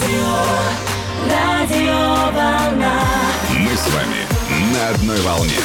Радио, радио волна. Мы с вами на одной волне.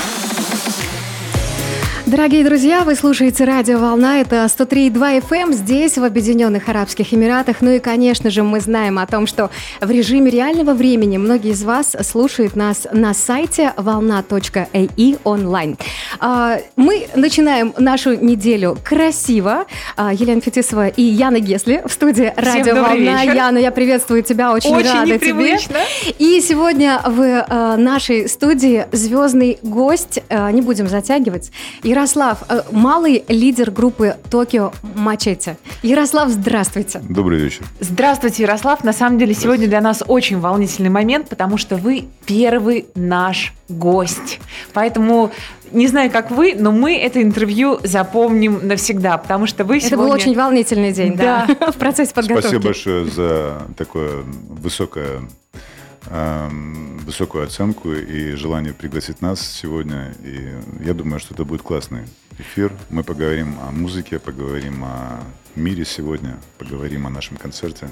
Дорогие друзья, вы слушаете радио «Волна», это 103,2 FM здесь, в Объединенных Арабских Эмиратах. Ну и, конечно же, мы знаем о том, что в режиме реального времени многие из вас слушают нас на сайте волна.ai онлайн. А, мы начинаем нашу неделю красиво. А, Елена Фетисова и Яна Гесли в студии радио «Волна». Вечер. Яна, я приветствую тебя, очень, Очень рада непривычно. тебе. И сегодня в э, нашей студии звездный гость, не будем затягивать, Ярослав, э, малый лидер группы Токио Мачете. Ярослав, здравствуйте. Добрый вечер. Здравствуйте, Ярослав. На самом деле сегодня для нас очень волнительный момент, потому что вы первый наш гость. Поэтому не знаю, как вы, но мы это интервью запомним навсегда, потому что вы Это сегодня... был очень волнительный день, да, в процессе подготовки. Спасибо большое за такое высокое, высокую оценку и желание пригласить нас сегодня. И я думаю, что это будет классный эфир. Мы поговорим о музыке, поговорим о мире сегодня, поговорим о нашем концерте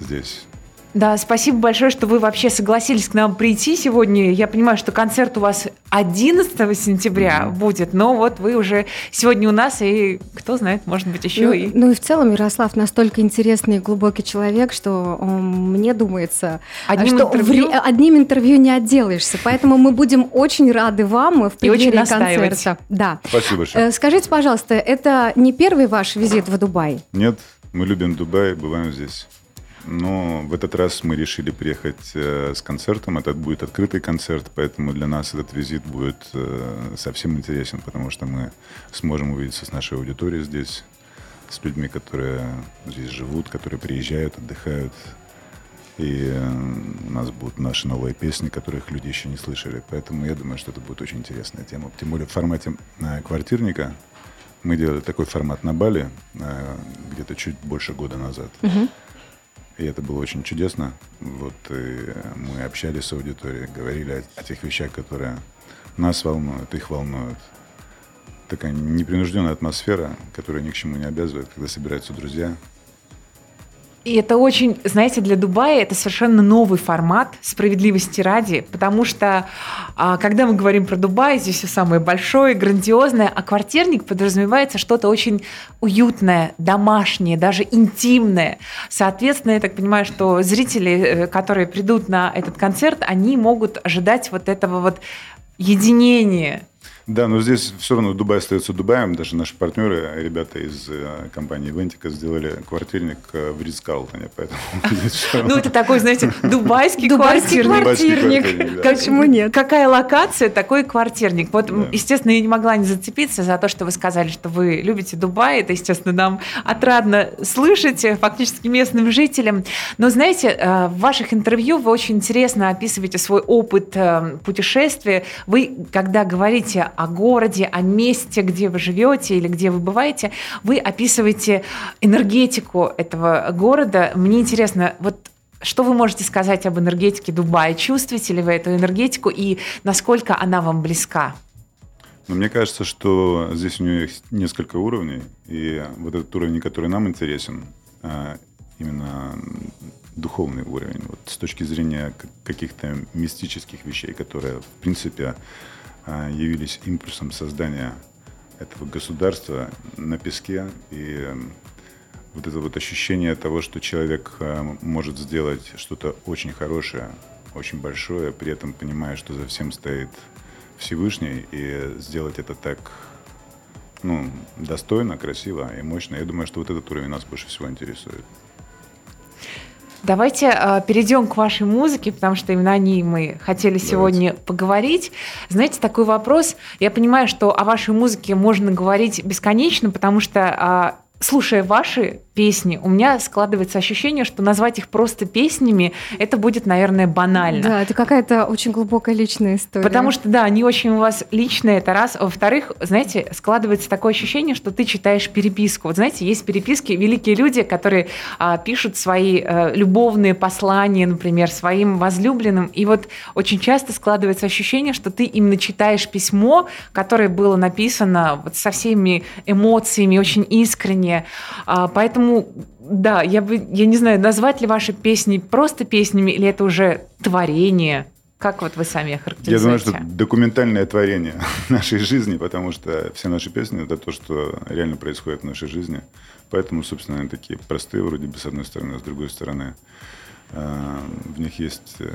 здесь. Да, спасибо большое, что вы вообще согласились к нам прийти сегодня. Я понимаю, что концерт у вас 11 сентября будет, но вот вы уже сегодня у нас, и кто знает, может быть, еще Ну, и... ну и в целом Ярослав настолько интересный и глубокий человек, что м, мне думается, Одним что интервью? вре- одним интервью не отделаешься. Поэтому мы будем очень рады вам в преддверии концерта. Да. Спасибо большое. Э, Скажите, пожалуйста, это не первый ваш визит в Дубай? Нет, мы любим Дубай, бываем здесь. Но в этот раз мы решили приехать э, с концертом. Это будет открытый концерт, поэтому для нас этот визит будет э, совсем интересен, потому что мы сможем увидеться с нашей аудиторией здесь, с людьми, которые здесь живут, которые приезжают, отдыхают. И э, у нас будут наши новые песни, которых люди еще не слышали. Поэтому я думаю, что это будет очень интересная тема. Тем более в формате квартирника. Мы делали такой формат на Бали где-то чуть больше года назад. И это было очень чудесно. Вот и мы общались с аудиторией, говорили о, о тех вещах, которые нас волнуют, их волнуют. Такая непринужденная атмосфера, которая ни к чему не обязывает, когда собираются друзья. И это очень, знаете, для Дубая это совершенно новый формат справедливости ради, потому что а, когда мы говорим про Дубай, здесь все самое большое, грандиозное, а квартирник подразумевается что-то очень уютное, домашнее, даже интимное. Соответственно, я так понимаю, что зрители, э, которые придут на этот концерт, они могут ожидать вот этого вот единения. Да, но здесь все равно Дубай остается Дубаем. Даже наши партнеры, ребята из э, компании Вентика, сделали квартирник э, в Ридскалтоне, Ну, это такой, знаете, дубайский, квартирник. Почему нет? Какая локация, такой квартирник. Вот, естественно, я не могла не зацепиться за то, что вы сказали, что вы любите Дубай. Это, естественно, нам отрадно слышать, э, фактически местным жителям. Но, знаете, в ваших интервью вы очень интересно описываете свой опыт путешествия. Вы, когда говорите о городе, о месте, где вы живете или где вы бываете, вы описываете энергетику этого города. Мне интересно, вот что вы можете сказать об энергетике Дубая? Чувствуете ли вы эту энергетику и насколько она вам близка? Но мне кажется, что здесь у нее есть несколько уровней, и вот этот уровень, который нам интересен, а, именно духовный уровень, вот с точки зрения каких-то мистических вещей, которые, в принципе, явились импульсом создания этого государства на песке, и вот это вот ощущение того, что человек а, может сделать что-то очень хорошее, очень большое, при этом понимая, что за всем стоит Всевышний, и сделать это так ну, достойно, красиво и мощно. Я думаю, что вот этот уровень нас больше всего интересует. Давайте э, перейдем к вашей музыке, потому что именно о ней мы хотели сегодня поговорить. Знаете, такой вопрос. Я понимаю, что о вашей музыке можно говорить бесконечно, потому что, а, слушая ваши песни, у меня складывается ощущение, что назвать их просто песнями, это будет, наверное, банально. Да, это какая-то очень глубокая личная история. Потому что, да, они очень у вас личные, это раз. Во-вторых, знаете, складывается такое ощущение, что ты читаешь переписку. Вот знаете, есть переписки, великие люди, которые а, пишут свои а, любовные послания, например, своим возлюбленным. И вот очень часто складывается ощущение, что ты именно читаешь письмо, которое было написано вот со всеми эмоциями, очень искренне. А, поэтому да, я бы, я не знаю, назвать ли ваши песни просто песнями, или это уже творение? Как вот вы сами охарактеризуете? Я думаю, что документальное творение нашей жизни, потому что все наши песни – это то, что реально происходит в нашей жизни. Поэтому, собственно, они такие простые вроде бы, с одной стороны, а с другой стороны, э, в них есть э,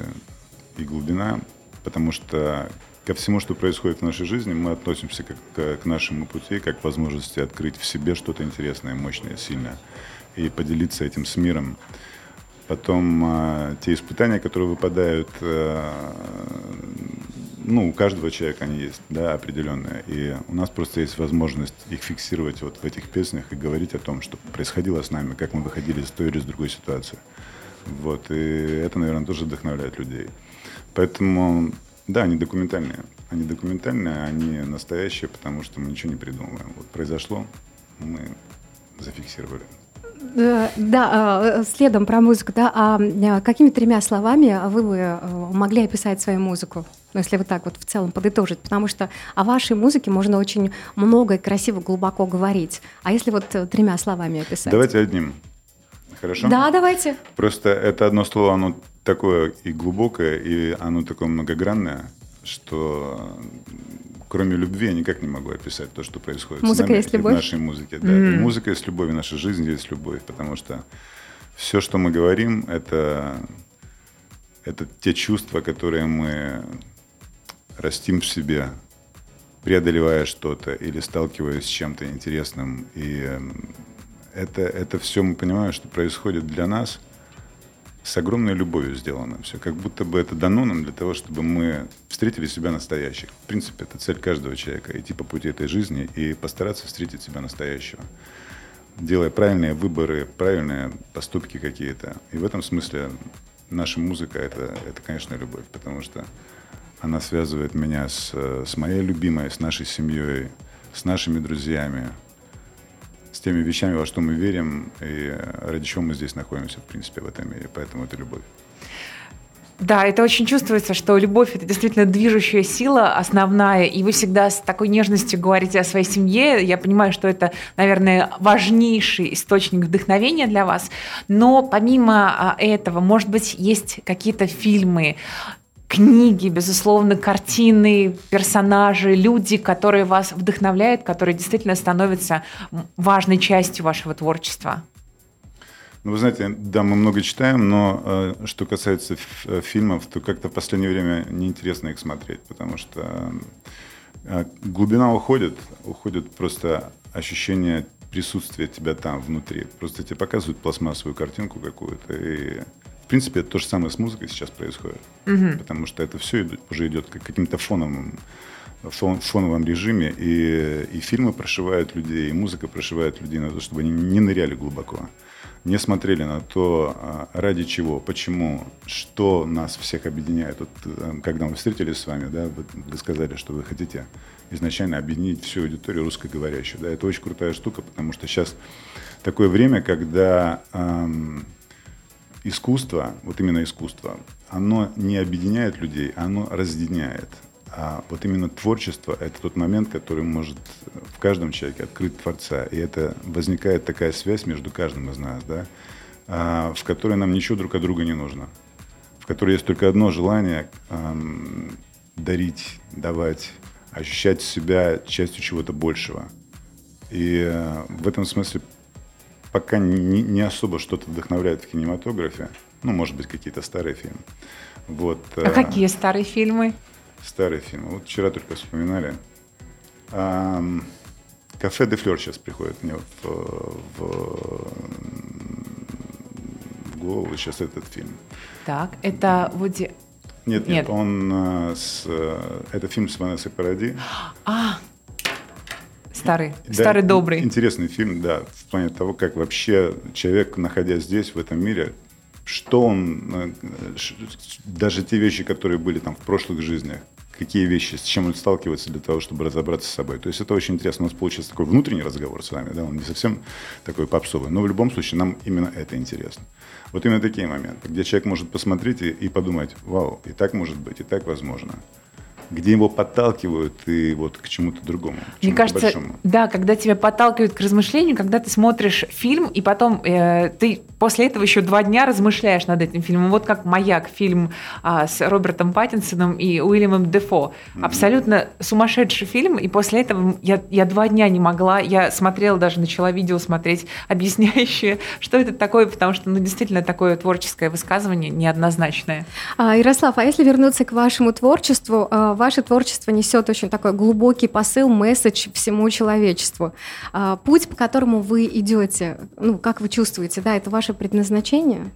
и глубина, потому что ко всему, что происходит в нашей жизни, мы относимся как к нашему пути, как к возможности открыть в себе что-то интересное, мощное, сильное и поделиться этим с миром. Потом э, те испытания, которые выпадают, э, ну, у каждого человека они есть, да, определенные. И у нас просто есть возможность их фиксировать вот в этих песнях и говорить о том, что происходило с нами, как мы выходили из той или из другой ситуации. Вот, и это, наверное, тоже вдохновляет людей. Поэтому, да, они документальные. Они документальные, они настоящие, потому что мы ничего не придумываем. Вот произошло, мы зафиксировали. Да, да, следом про музыку, да, а какими тремя словами вы бы могли описать свою музыку? Ну, если вот так вот в целом подытожить, потому что о вашей музыке можно очень много и красиво, глубоко говорить. А если вот тремя словами описать? Давайте одним. Хорошо? Да, давайте. Просто это одно слово, оно такое и глубокое, и оно такое многогранное, что кроме любви я никак не могу описать то, что происходит Музыка с нами есть любовь? в нашей музыке. Да. Mm. И музыка есть любовь, и наша жизнь есть любовь, потому что все, что мы говорим, это, это те чувства, которые мы растим в себе, преодолевая что-то или сталкиваясь с чем-то интересным. И это, это все мы понимаем, что происходит для нас – с огромной любовью сделано все. Как будто бы это дано нам для того, чтобы мы встретили себя настоящих. В принципе, это цель каждого человека. Идти по пути этой жизни и постараться встретить себя настоящего. Делая правильные выборы, правильные поступки какие-то. И в этом смысле наша музыка это, это, конечно, любовь. Потому что она связывает меня с, с моей любимой, с нашей семьей, с нашими друзьями, теми вещами, во что мы верим и ради чего мы здесь находимся, в принципе, в этом мире. Поэтому это любовь. Да, это очень чувствуется, что любовь это действительно движущая сила основная, и вы всегда с такой нежностью говорите о своей семье. Я понимаю, что это, наверное, важнейший источник вдохновения для вас. Но помимо а, этого, может быть, есть какие-то фильмы, книги, безусловно, картины, персонажи, люди, которые вас вдохновляют, которые действительно становятся важной частью вашего творчества? Ну, вы знаете, да, мы много читаем, но э, что касается э, фильмов, то как-то в последнее время неинтересно их смотреть, потому что э, глубина уходит, уходит просто ощущение присутствия тебя там внутри. Просто тебе показывают пластмассовую картинку какую-то, и в принципе, это то же самое с музыкой сейчас происходит. Угу. Потому что это все идет, уже идет как каким-то фоновым, фон, фоновом режиме. И, и фильмы прошивают людей, и музыка прошивает людей на то, чтобы они не ныряли глубоко. Не смотрели на то, а, ради чего, почему, что нас всех объединяет. Вот, э, когда мы встретились с вами, да, вы, вы сказали, что вы хотите изначально объединить всю аудиторию русскоговорящую. Да, это очень крутая штука, потому что сейчас такое время, когда эм, искусство, вот именно искусство, оно не объединяет людей, оно разъединяет. А вот именно творчество – это тот момент, который может в каждом человеке открыть Творца. И это возникает такая связь между каждым из нас, да, а, в которой нам ничего друг от друга не нужно. В которой есть только одно желание эм, дарить, давать, ощущать себя частью чего-то большего. И э, в этом смысле пока не, не особо что-то вдохновляет в кинематографе. Ну, может быть, какие-то старые фильмы. Вот, а э, какие старые фильмы? Старые фильмы. Вот вчера только вспоминали. Кафе де Флер сейчас приходит мне в, в, в голову сейчас этот фильм. Так, это Вуди... Нет, нет, нет, он э, с, э, это фильм с Ванессой Паради. А, Старый, да, старый добрый. Интересный фильм, да, в плане того, как вообще человек, находясь здесь, в этом мире, что он, э, даже те вещи, которые были там в прошлых жизнях, какие вещи, с чем он сталкивается для того, чтобы разобраться с собой. То есть это очень интересно. У нас получится такой внутренний разговор с вами, да, он не совсем такой попсовый, но в любом случае нам именно это интересно. Вот именно такие моменты, где человек может посмотреть и, и подумать, вау, и так может быть, и так возможно. Где его подталкивают и вот к чему-то другому. к Мне чему-то кажется, большому. да, когда тебя подталкивают к размышлению, когда ты смотришь фильм, и потом э, ты после этого еще два дня размышляешь над этим фильмом. Вот как «Маяк», фильм а, с Робертом Паттинсоном и Уильямом Дефо. Абсолютно сумасшедший фильм, и после этого я, я два дня не могла, я смотрела, даже начала видео смотреть, объясняющее, что это такое, потому что, ну, действительно, такое творческое высказывание неоднозначное. А, Ярослав, а если вернуться к вашему творчеству, а, ваше творчество несет очень такой глубокий посыл, месседж всему человечеству. А, Путь, по которому вы идете, ну, как вы чувствуете, да, это ваше предназначение?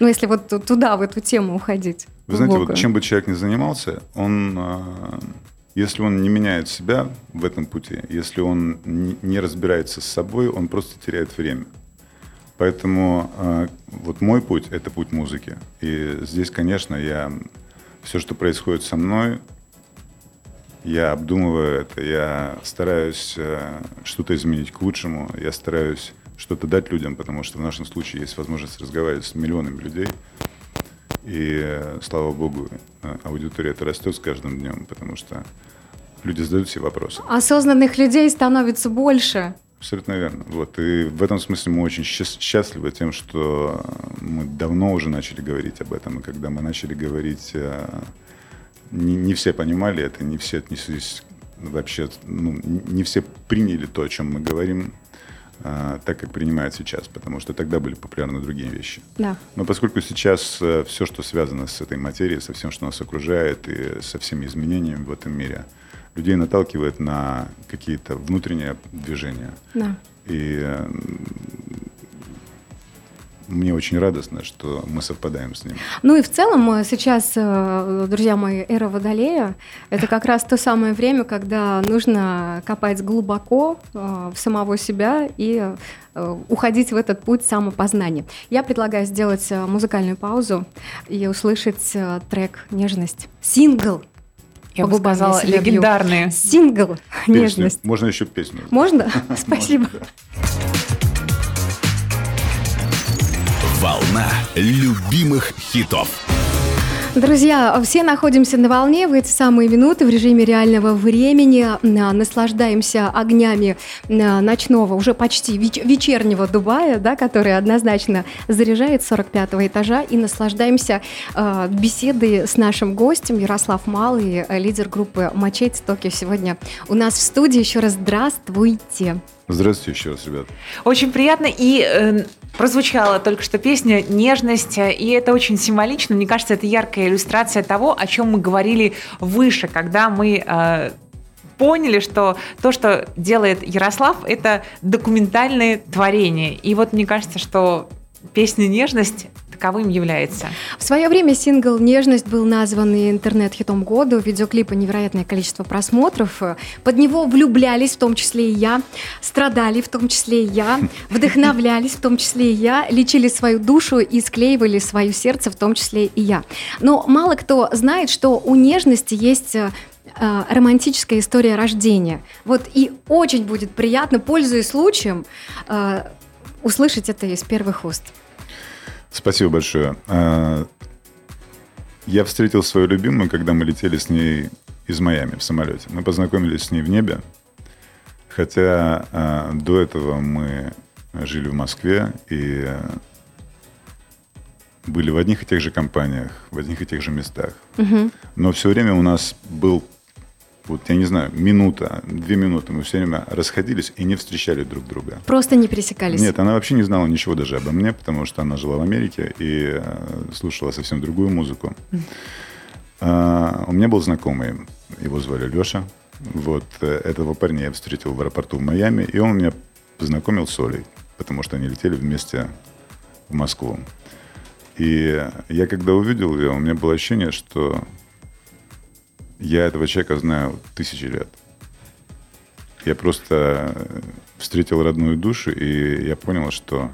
Ну, если вот ту- туда, в эту тему уходить. Вы знаете, вот чем бы человек ни занимался, он, а, если он не меняет себя в этом пути, если он не не разбирается с собой, он просто теряет время. Поэтому а, вот мой путь – это путь музыки. И здесь, конечно, я все, что происходит со мной, я обдумываю это, я стараюсь э, что-то изменить к лучшему, я стараюсь что-то дать людям, потому что в нашем случае есть возможность разговаривать с миллионами людей. И, э, слава богу, э, аудитория это растет с каждым днем, потому что люди задают себе вопросы. Осознанных людей становится больше. Абсолютно верно. Вот. И в этом смысле мы очень счаст- счастливы тем, что мы давно уже начали говорить об этом. И когда мы начали говорить, не, не все понимали это, не все отнеслись вообще, ну, не все приняли то, о чем мы говорим, э, так, как принимают сейчас, потому что тогда были популярны другие вещи. Да. Но поскольку сейчас все, что связано с этой материей, со всем, что нас окружает, и со всеми изменениями в этом мире, людей наталкивает на какие-то внутренние движения. Да. И э, мне очень радостно, что мы совпадаем с ним. Ну и в целом э, сейчас, э, друзья мои, эра Водолея – это как раз то самое время, когда нужно копать глубоко э, в самого себя и уходить в этот путь самопознания. Я предлагаю сделать музыкальную паузу и услышать трек «Нежность». Сингл. Я По бы сказала, я легендарные. Сингл Песню. «Нежность». Можно еще песню. Можно? Спасибо. Можно, да. Волна любимых хитов. Друзья, все находимся на волне в эти самые минуты в режиме реального времени. На- Наслаждаемся огнями ночного, уже почти веч- вечернего Дубая, да, который однозначно заряжает с 45 этажа. И наслаждаемся э, беседой с нашим гостем Ярослав Малый, лидер группы «Мачете Токио». Сегодня у нас в студии. Еще раз здравствуйте. Здравствуйте еще раз, ребят. Очень приятно. И э, прозвучала только что песня «Нежность», и это очень символично. Мне кажется, это яркая иллюстрация того, о чем мы говорили выше, когда мы э, поняли, что то, что делает Ярослав, это документальное творение. И вот мне кажется, что песня «Нежность» таковым является. В свое время сингл «Нежность» был назван интернет-хитом года. У видеоклипа невероятное количество просмотров. Под него влюблялись, в том числе и я, страдали, в том числе и я, вдохновлялись, в том числе и я, лечили свою душу и склеивали свое сердце, в том числе и я. Но мало кто знает, что у «Нежности» есть э, романтическая история рождения. Вот и очень будет приятно, пользуясь случаем, э, услышать это из первых уст. Спасибо большое. А, Я встретил свою любимую, когда мы летели с ней из Майами в самолете. Мы познакомились с ней в небе, хотя а, до этого мы жили в Москве и были в одних и тех же компаниях, в одних и тех же местах. Но все время у нас был, вот я не знаю, минута, две минуты, мы все время расходились и не встречали друг друга. Просто не пересекались. Нет, она вообще не знала ничего даже обо мне, потому что она жила в Америке и э, слушала совсем другую музыку. А, у меня был знакомый, его звали Леша. Вот э, этого парня я встретил в аэропорту в Майами, и он меня познакомил с Олей, потому что они летели вместе в Москву. И я когда увидел ее, у меня было ощущение, что я этого человека знаю тысячи лет. Я просто э, встретил родную душу, и я понял, что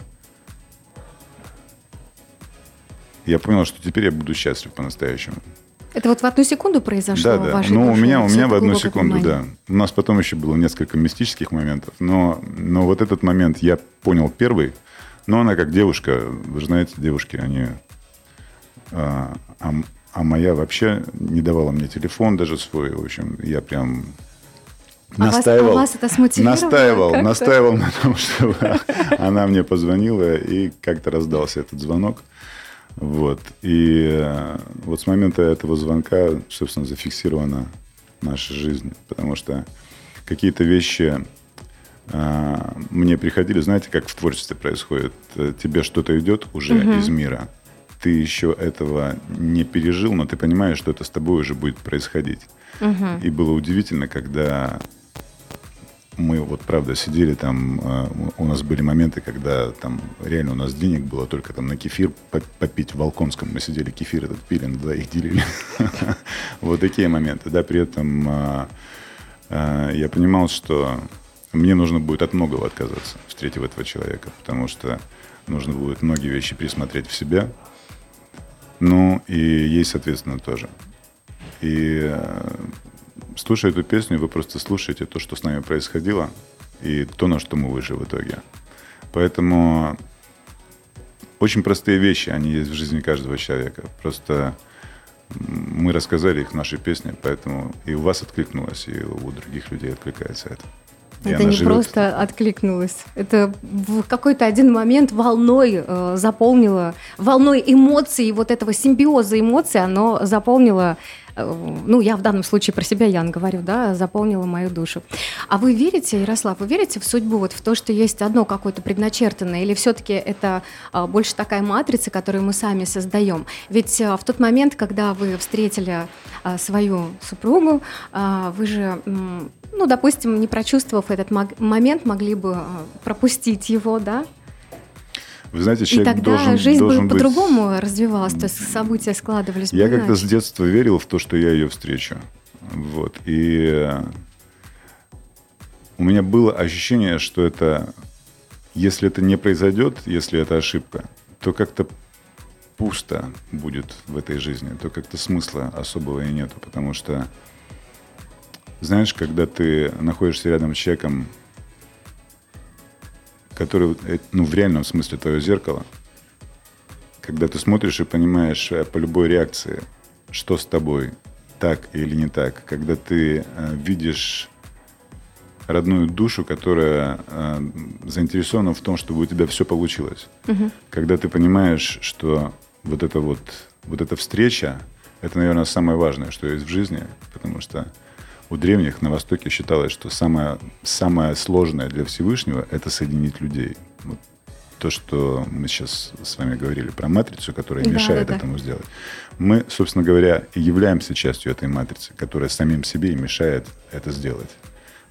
я понял, что теперь я буду счастлив по-настоящему. Это вот в одну секунду произошло Да, да. вашей Ну, у меня, у меня в одну секунду, понимание? да. У нас потом еще было несколько мистических моментов, но, но вот этот момент я понял первый. Но она как девушка, вы же знаете, девушки, они, а, а, а моя вообще не давала мне телефон даже свой. В общем, я прям А вас- настаивал. а вас это Настаивал, настаивал на том, чтобы она мне позвонила, и как-то раздался этот звонок. Вот. И э, вот с момента этого звонка, собственно, зафиксирована наша жизнь. Потому что какие-то вещи а, мне приходили, знаете, как в творчестве происходит. Э, Тебе что-то идет уже из мира. Ты еще этого не пережил, но ты понимаешь, что это с тобой уже будет происходить. И было удивительно, когда мы вот правда сидели там, э, у нас были моменты, когда там реально у нас денег было только там на кефир по- попить в Волконском. Мы сидели кефир этот пили, на двоих делили. Вот такие моменты. Да, при этом а, а, я понимал, что мне нужно будет от многого отказаться, встретив этого человека, потому что нужно будет многие вещи присмотреть в себя. Ну, и ей, соответственно, тоже. И э, слушая эту песню, вы просто слушаете то, что с нами происходило, и то, на что мы вышли в итоге. Поэтому очень простые вещи, они есть в жизни каждого человека. Просто мы рассказали их в нашей песне, поэтому и у вас откликнулось, и у других людей откликается это. И Это не живет. просто откликнулось. Это в какой-то один момент волной э, заполнило, волной эмоций, вот этого симбиоза эмоций, оно заполнило, ну, я в данном случае про себя, Ян, говорю, да, заполнило мою душу. А вы верите, Ярослав, вы верите в судьбу, вот в то, что есть одно какое-то предначертанное, или все-таки это а, больше такая матрица, которую мы сами создаем? Ведь а, в тот момент, когда вы встретили а, свою супругу, вы же, ну, допустим, не прочувствовав этот момент, могли бы пропустить его, да? Вы знаете, И человек тогда должен, жизнь должен бы быть... по-другому развивалась, то есть события складывались Я как-то с детства верил в то, что я ее встречу. Вот. И у меня было ощущение, что это, если это не произойдет, если это ошибка, то как-то пусто будет в этой жизни, то как-то смысла особого и нету, потому что, знаешь, когда ты находишься рядом с человеком, который, э, ну, в реальном смысле твое зеркало, когда ты смотришь и понимаешь э, по любой реакции, что с тобой, так или не так, когда ты э, видишь родную душу, которая э, заинтересована в том, чтобы у тебя все получилось. Когда ты понимаешь, что вот эта вот, вот эта встреча, это, наверное, самое важное, что есть в жизни, потому что у древних на Востоке считалось, что самое, самое сложное для Всевышнего – это соединить людей. Вот то, что мы сейчас с вами говорили про матрицу, которая Да, мешает да, да. этому сделать. Мы, собственно говоря, и являемся частью этой матрицы, которая самим себе и мешает это сделать.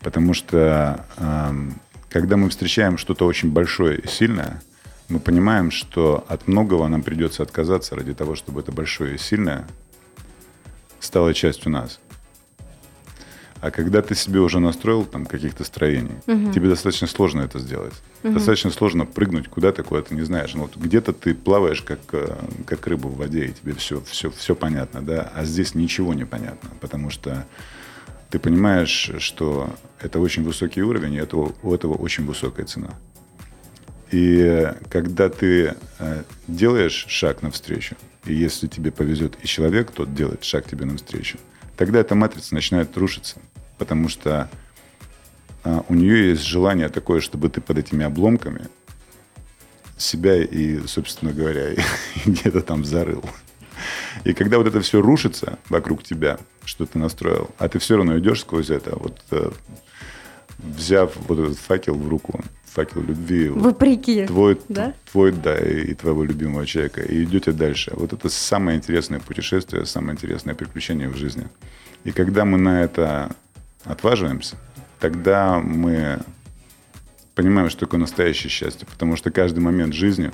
Потому что эм, когда мы встречаем что-то очень большое и сильное, мы понимаем, что от многого нам придется отказаться ради того, чтобы это большое и сильное стало частью нас. А когда ты себе уже настроил там каких-то строений, тебе достаточно сложно это сделать. Достаточно сложно прыгнуть куда-то, куда ты не знаешь. Ну, вот где-то ты плаваешь, как, э, как рыба в воде, и тебе все, все, все понятно, да, а здесь ничего не понятно, потому что ты понимаешь, что это очень высокий уровень, и этого, у этого очень высокая цена. И когда ты э, делаешь шаг навстречу, и если тебе повезет, и человек тот делает шаг тебе навстречу, тогда эта матрица начинает рушиться, потому что а, у нее есть желание такое, чтобы ты под этими обломками себя и, собственно говоря, где-то там зарыл. И когда вот это все рушится вокруг тебя, что ты настроил, а ты все равно идешь сквозь это, вот э, взяв вот этот факел в руку, факел любви, вот Вопреки. твой, да? твой, да, и, и твоего любимого человека, и идете дальше. Вот это самое интересное путешествие, самое интересное приключение в жизни. И когда мы на это отваживаемся, тогда мы понимаем, что такое настоящее счастье, потому что каждый момент жизни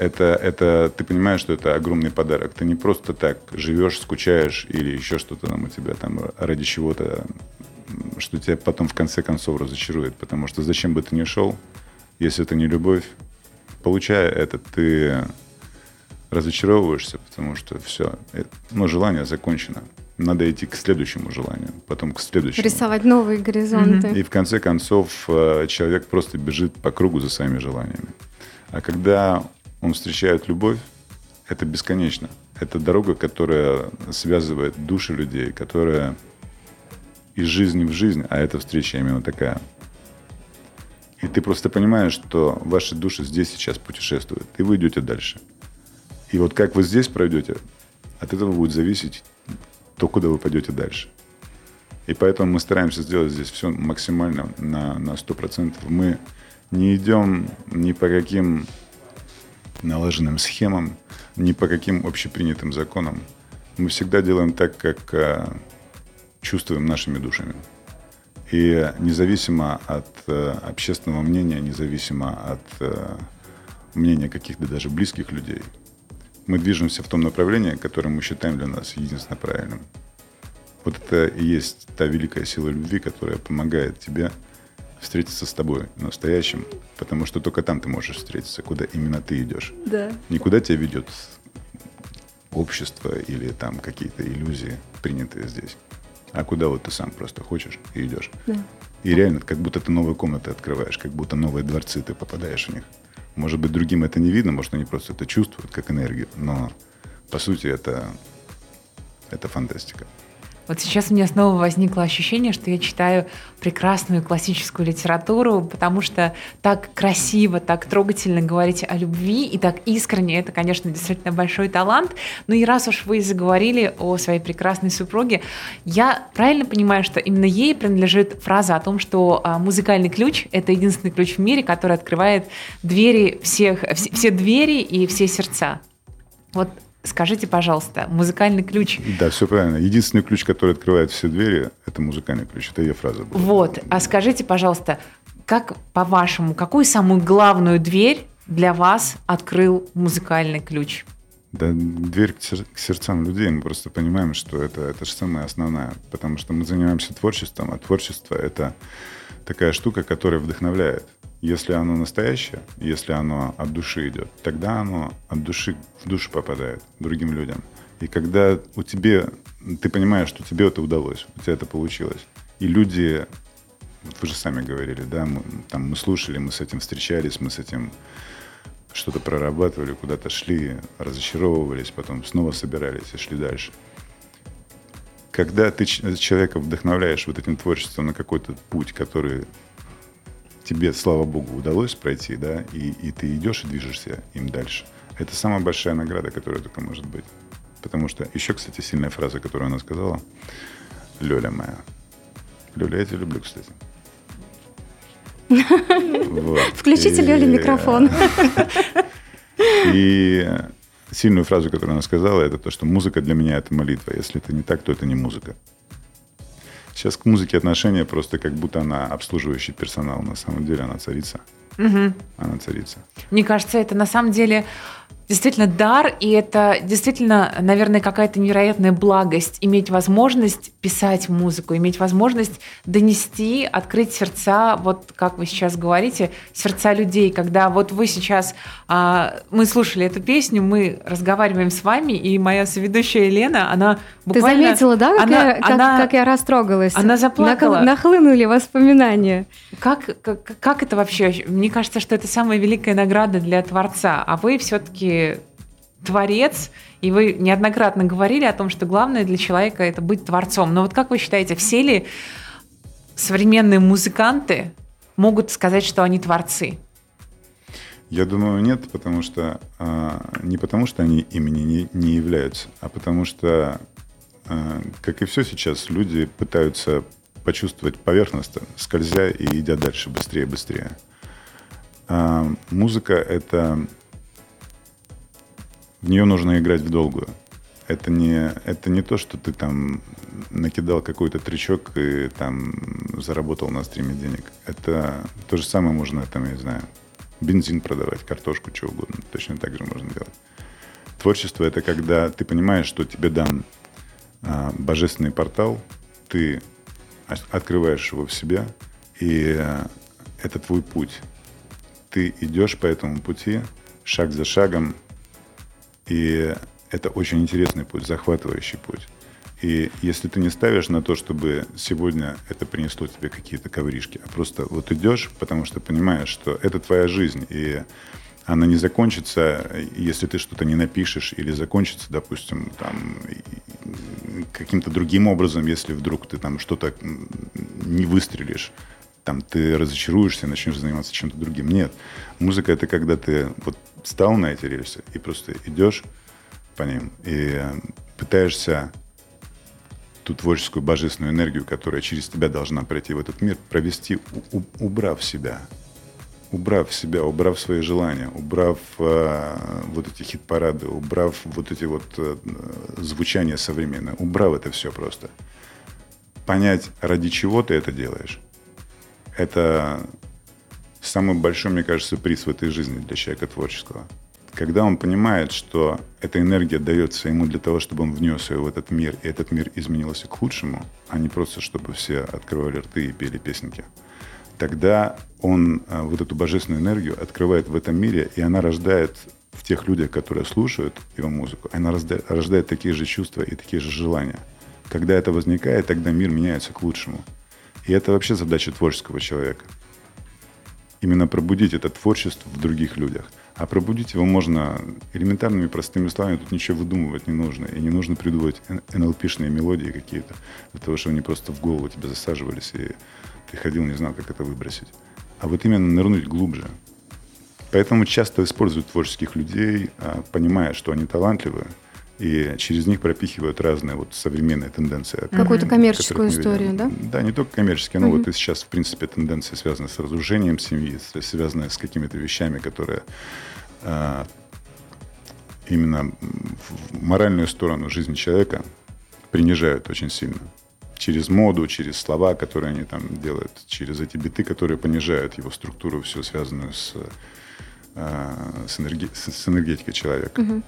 это, это ты понимаешь, что это огромный подарок. Ты не просто так живешь, скучаешь или еще что-то там у тебя там ради чего-то, что тебя потом в конце концов разочарует. Потому что зачем бы ты ни шел, если это не любовь, получая это, ты разочаровываешься, потому что все, ну, желание закончено. Надо идти к следующему желанию, потом к следующему. Рисовать новые горизонты. И в конце концов э, человек просто бежит по кругу за своими желаниями. А когда он встречает любовь, это бесконечно. Это дорога, которая связывает души людей, которая из жизни в жизнь, а эта встреча именно такая. И ты просто понимаешь, что ваши души здесь сейчас путешествуют, и вы идете дальше. И вот как вы здесь пройдете, от этого будет зависеть то, куда вы пойдете дальше. И поэтому мы стараемся сделать здесь все максимально на, на 100%. Мы не идем ни по каким налаженным схемам, ни по каким общепринятым законам. Мы всегда делаем так, как э, чувствуем нашими душами. И независимо от э, общественного мнения, независимо от э, мнения каких-то даже близких людей, мы движемся в том направлении, которое мы считаем для нас единственно правильным. Вот это и есть та великая сила любви, которая помогает тебе встретиться с тобой настоящим, потому что только там ты можешь встретиться, куда именно ты идешь. Да. Никуда тебя ведет общество или там какие-то иллюзии, принятые здесь. А куда вот ты сам просто хочешь и идешь. Да. И реально, как будто ты новые комнаты открываешь, как будто новые дворцы ты попадаешь в них. Может быть, другим это не видно, может, они просто это чувствуют как энергию, но по сути это, это фантастика. Вот сейчас у меня снова возникло ощущение, что я читаю прекрасную классическую литературу, потому что так красиво, так трогательно говорить о любви и так искренне. Это, конечно, действительно большой талант. Ну и раз уж вы заговорили о своей прекрасной супруге, я правильно понимаю, что именно ей принадлежит фраза о том, что а, музыкальный ключ — это единственный ключ в мире, который открывает двери всех, все, все двери и все сердца. Вот Скажите, пожалуйста, музыкальный ключ. Да, все правильно. Единственный ключ, который открывает все двери, это музыкальный ключ. Это ее фраза. Была. Вот. А скажите, пожалуйста, как по-вашему, какую самую главную дверь для вас открыл музыкальный ключ? Да, дверь к, сер- к сердцам людей. Мы просто понимаем, что это, это же самая основная. Потому что мы занимаемся творчеством, а творчество — это такая штука, которая вдохновляет. Если оно настоящее, если оно от души идет, тогда оно от души в душу попадает другим людям. И когда у тебя, ты понимаешь, что тебе это удалось, у тебя это получилось. И люди, вы же сами говорили, да, мы, там, мы слушали, мы с этим встречались, мы с этим что-то прорабатывали, куда-то шли, разочаровывались, потом снова собирались и шли дальше. Когда ты человека вдохновляешь вот этим творчеством на какой-то путь, который тебе, слава богу, удалось пройти, да, и, и ты идешь и движешься им дальше. Это самая большая награда, которая только может быть. Потому что еще, кстати, сильная фраза, которую она сказала, Лёля моя. Лёля, я тебя люблю, кстати. Включите Лёле микрофон. И сильную фразу, которую она сказала, это то, что музыка для меня это молитва. Если это не так, то это не музыка. Сейчас к музыке отношение просто как будто она обслуживающий персонал. На самом деле она царица. Угу. Она царица. Мне кажется, это на самом деле действительно дар, и это действительно, наверное, какая-то невероятная благость иметь возможность писать музыку, иметь возможность донести, открыть сердца, вот как вы сейчас говорите, сердца людей, когда вот вы сейчас, а, мы слушали эту песню, мы разговариваем с вами, и моя соведущая Елена, она буквально... Ты заметила, да, как, она, я, как, она, как я растрогалась? Она заплакала. Нахл- нахлынули воспоминания. Как, как, как это вообще? Мне кажется, что это самая великая награда для творца, а вы все-таки творец, и вы неоднократно говорили о том, что главное для человека это быть творцом. Но вот как вы считаете, все ли современные музыканты могут сказать, что они творцы? Я думаю, нет, потому что э, не потому, что они имени не, не являются, а потому что, э, как и все сейчас, люди пытаются почувствовать поверхностно, скользя и идя дальше быстрее и быстрее. Э, музыка это в нее нужно играть в долгую. Это не, это не то, что ты там накидал какой-то трючок и там заработал на стриме денег. Это то же самое можно, там, я не знаю, бензин продавать, картошку, что угодно. Точно так же можно делать. Творчество — это когда ты понимаешь, что тебе дан а, божественный портал, ты открываешь его в себе, и а, это твой путь. Ты идешь по этому пути шаг за шагом, и это очень интересный путь, захватывающий путь. И если ты не ставишь на то, чтобы сегодня это принесло тебе какие-то ковришки, а просто вот идешь, потому что понимаешь, что это твоя жизнь, и она не закончится, если ты что-то не напишешь, или закончится, допустим, там, каким-то другим образом, если вдруг ты там что-то не выстрелишь, там ты разочаруешься и начнешь заниматься чем-то другим. Нет. Музыка это когда ты вот встал на эти рельсы и просто идешь по ним и пытаешься ту творческую божественную энергию, которая через тебя должна пройти в этот мир, провести, убрав себя. Убрав себя, убрав свои желания, убрав э, вот эти хит-парады, убрав вот эти вот э, звучания современные, убрав это все просто. Понять, ради чего ты это делаешь, это самый большой, мне кажется, приз в этой жизни для человека творческого – когда он понимает, что эта энергия дается ему для того, чтобы он внес ее в этот мир, и этот мир изменился к лучшему, а не просто, чтобы все открывали рты и пели песенки, тогда он э, вот эту божественную энергию открывает в этом мире, и она рождает в тех людях, которые слушают его музыку, она рождает, такие же чувства и такие же желания. Когда это возникает, тогда мир меняется к лучшему. И это вообще задача творческого человека. Именно пробудить это творчество в других людях. А пробудить его можно элементарными простыми словами. Тут ничего выдумывать не нужно. И не нужно придумывать НЛПшные мелодии какие-то. Для того, чтобы они просто в голову тебе засаживались, и ты ходил, не знал, как это выбросить. А вот именно нырнуть глубже. Поэтому часто используют творческих людей, а, понимая, что они талантливые, и через них пропихивают разные вот современные тенденции. Какую-то коммерческую историю, да? Да, не только коммерческие, но mm-hmm. вот и сейчас, в принципе, тенденции связаны с разрушением семьи, связаны с какими-то вещами, которые а, именно в моральную сторону жизни человека принижают очень сильно. Через моду, через слова, которые они там делают, через эти биты, которые понижают его структуру, все связанную с, а, с, энерги- с энергетикой человека. Mm-hmm.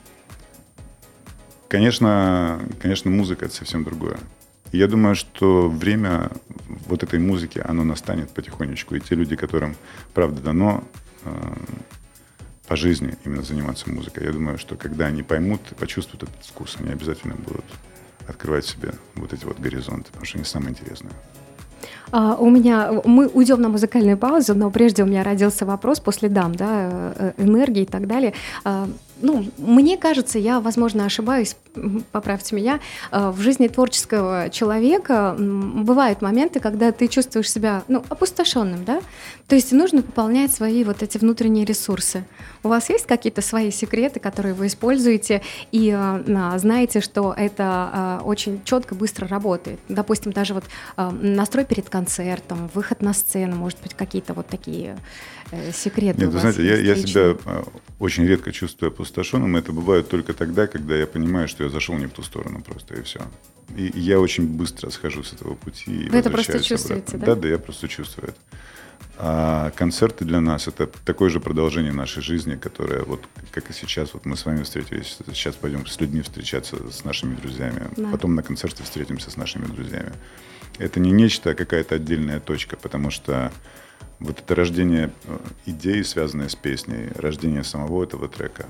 Конечно, конечно, музыка это совсем другое. И я думаю, что время вот этой музыки, оно настанет потихонечку. И те люди, которым, правда, дано э, по жизни именно заниматься музыкой, я думаю, что когда они поймут, почувствуют этот вкус, они обязательно будут открывать себе вот эти вот горизонты, потому что они самые интересные. А, у меня, мы уйдем на музыкальную паузу, но прежде у меня родился вопрос после дам, да, э, энергии и так далее. А, ну, мне кажется, я, возможно, ошибаюсь, поправьте меня, э, в жизни творческого человека бывают моменты, когда ты чувствуешь себя, ну, опустошенным, да, то есть нужно пополнять свои вот эти внутренние ресурсы. У вас есть какие-то свои секреты, которые вы используете, и э, знаете, что это э, очень четко, быстро работает? Допустим, даже вот настрой перед концертом, выход на сцену, может быть, какие-то вот такие секреты Нет, вы знаете, я, я себя очень редко чувствую опустошенным. Это бывает только тогда, когда я понимаю, что я зашел не в ту сторону просто, и все. И я очень быстро схожу с этого пути. Вы это просто чувствуете, обратно. да? Да, да, я просто чувствую это. А концерты для нас это такое же продолжение нашей жизни, которое вот как и сейчас, вот мы с вами встретились, сейчас пойдем с людьми встречаться с нашими друзьями, да. потом на концерте встретимся с нашими друзьями. Это не нечто, а какая-то отдельная точка, потому что вот это рождение э, идеи, связанное с песней, рождение самого этого трека,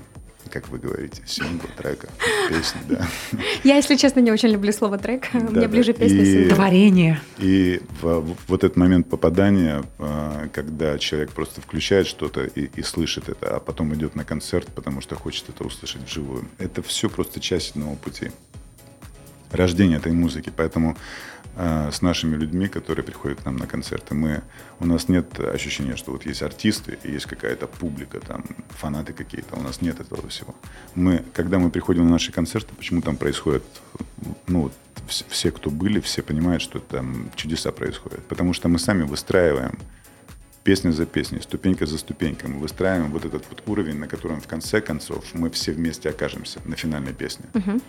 как вы говорите, сингл трека, песни, да. Я, если честно, не очень люблю слово трек. Да, Мне да. ближе песня Творение. И вот этот момент попадания, э, когда человек просто включает что-то и, и слышит это, а потом идет на концерт, потому что хочет это услышать вживую. Это все просто часть одного пути. Рождение этой музыки. Поэтому с нашими людьми, которые приходят к нам на концерты. Мы, у нас нет ощущения, что вот есть артисты и есть какая-то публика, там, фанаты какие-то. У нас нет этого всего. Мы, когда мы приходим на наши концерты, почему там происходит, ну, вот, все, кто были, все понимают, что там чудеса происходят. Потому что мы сами выстраиваем песня за песней, ступенька за ступенькой. Мы выстраиваем вот этот вот уровень, на котором в конце концов мы все вместе окажемся на финальной песне. Uh-huh.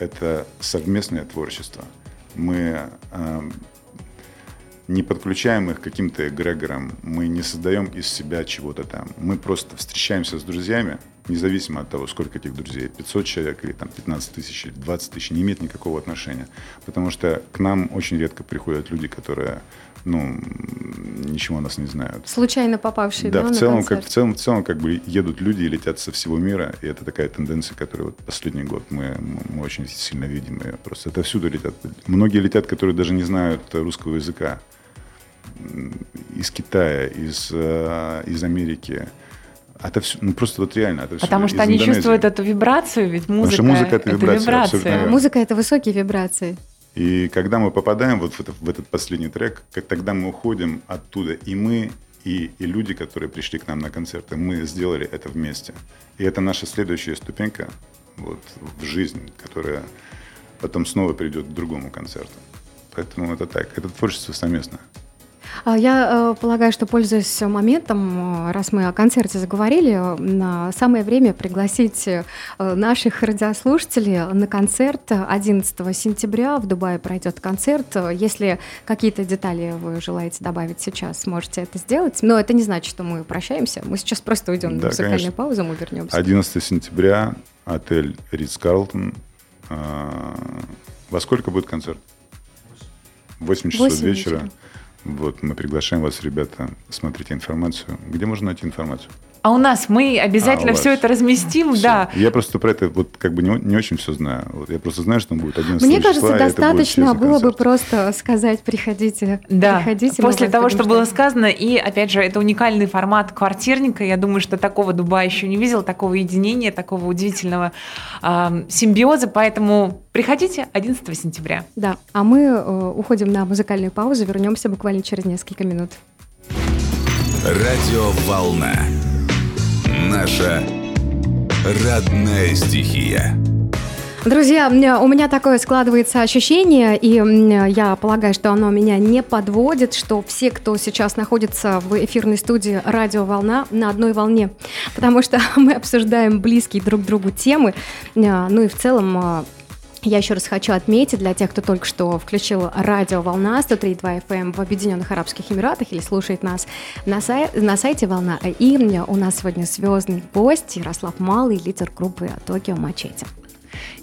Это совместное творчество – мы э, не подключаем их к каким-то эгрегорам, мы не создаем из себя чего-то там. Мы просто встречаемся с друзьями, независимо от того, сколько этих друзей, 500 человек или там 15 тысяч или 20 тысяч, не имеет никакого отношения. Потому что к нам очень редко приходят люди, которые ну, ничего о нас не знают. Случайно попавшие, да? Да, в целом, как, в, целом, в целом как бы едут люди и летят со всего мира, и это такая тенденция, которую вот последний год мы, мы очень сильно видим. И просто это всюду летят. Многие летят, которые даже не знают русского языка. Из Китая, из, э, из Америки, Это все, ну просто вот реально. Это всё Потому что они Индонезии. чувствуют эту вибрацию, ведь музыка, что музыка — это вибрация, абсолютно верно. Музыка это высокие вибрации. И когда мы попадаем вот в, это- в этот последний трек, как тогда мы уходим оттуда, и мы, и, и люди, которые пришли к нам на концерты, мы сделали это вместе. И это наша следующая ступенька вот, в жизнь, которая потом снова придет к другому концерту. Поэтому это так, это творчество совместно. А, Я э, полагаю, что пользуясь моментом, раз мы о концерте заговорили, на самое время пригласить э, наших радиослушателей на концерт 11 сентября. В Дубае пройдет концерт. Если какие-то детали вы желаете добавить сейчас, можете это сделать. Но это не значит, что мы прощаемся. Мы сейчас просто уйдем на Да, музыкальную конечно. паузу, мы вернемся. 11 сентября, отель Ридс Карлтон. А, Во сколько будет концерт? 8 часов Восемь вечера. вечера. Вот, мы приглашаем вас, ребята, смотрите информацию. Где можно найти информацию? А у нас мы обязательно А, все это разместим, Всё. да. Я просто про это вот как бы не, не очень все знаю. Вот я просто знаю, что он будет 11 Мне числа, кажется, достаточно было бы концерт. просто сказать, приходите, Да, приходите. после того, что было сказано, и опять же, это уникальный формат квартирника. Я думаю, что такого Дубай еще не видел, такого единения, такого удивительного ам, симбиоза. Поэтому приходите 11 сентября. Да, а мы э, уходим на музыкальную паузу, вернемся буквально через несколько минут. Радио «Волна». Наша родная стихия. Друзья, у меня такое складывается ощущение, и я полагаю, что оно меня не подводит, что все, кто сейчас находится в эфирной студии «Радио Волна», на одной волне, потому что мы обсуждаем близкие друг другу темы, А, ну и в целом а, я еще раз хочу отметить для тех, кто только что включил радио «Волна» 103.2 FM эм в Объединенных Арабских Эмиратах или слушает нас на, сай- на сайте «Волна». И у нас сегодня звездный гость Ярослав Малый, лидер группы «Токио Мачете».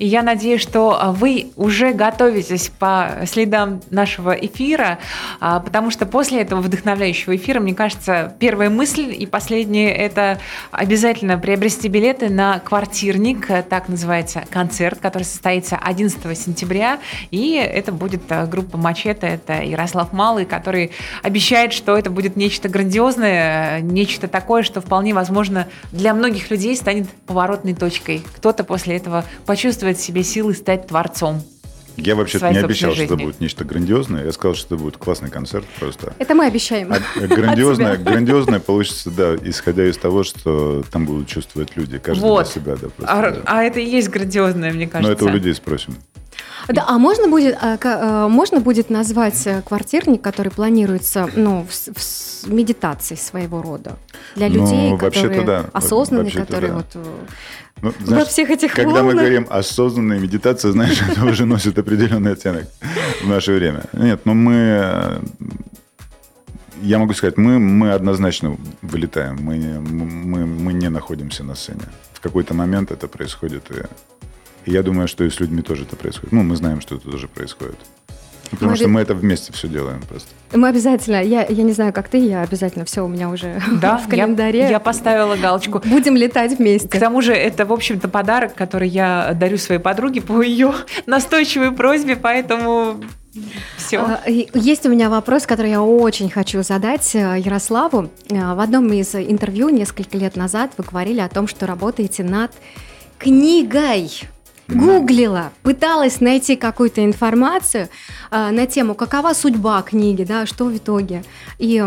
И я надеюсь, что а, вы уже готовитесь по следам нашего эфира, а, потому что после этого вдохновляющего эфира, мне кажется, первая мысль и последняя – это обязательно приобрести билеты на «Квартирник», э, так называется концерт, который состоится 11 сентября, и это будет а, группа «Мачете», это Ярослав Малый, который обещает, что это будет нечто грандиозное, э, нечто такое, что вполне возможно для многих людей станет поворотной точкой. Кто-то после этого почувствует в себе силы стать творцом. Я вообще-то своей не обещал, собственной что это жизни. будет нечто грандиозное. Я сказал, что это будет классный концерт просто. Это мы обещаем. А грандиозное, От себя. грандиозное получится, да, исходя из того, что там будут чувствовать люди, каждый Вот. для себя, да, просто, А, да. а это и есть грандиозное, мне кажется. Но это у людей спросим. Да, а можно будет, а, а, можно будет назвать э, квартирник, который планируется ну, в, в медитацией своего рода? Для Ну, людей, вообще-то которые да. осознанные, которые да. вот... Ну, Во всех этих когда мы волнах. говорим осознанная медитация, знаешь, это уже носит определенный оттенок в наше время. Нет, но мы, э, я могу сказать, мы, мы однозначно вылетаем, мы, мы, мы не находимся на сцене. В какой-то момент это происходит, и, и я думаю, что и с людьми тоже это происходит. Ну, мы знаем, что это тоже происходит. Ну, Потому Мы что мы это вместе все делаем просто. Мы обязательно, я, я не знаю, как ты, я обязательно все у меня уже Да, в календаре. Я, я поставила галочку. Будем летать К вместе. тому же это, в общем-то, подарок, который я дарю своей подруге по ее настойчивой просьбе, поэтому все. А, Есть у меня вопрос, который я очень хочу задать э, Ярославу. Э, В одном из интервью несколько лет назад вы говорили о том, что работаете над книгой. Гуглила, пыталась найти какую-то информацию э, на тему, какова судьба книги, да, что в итоге. И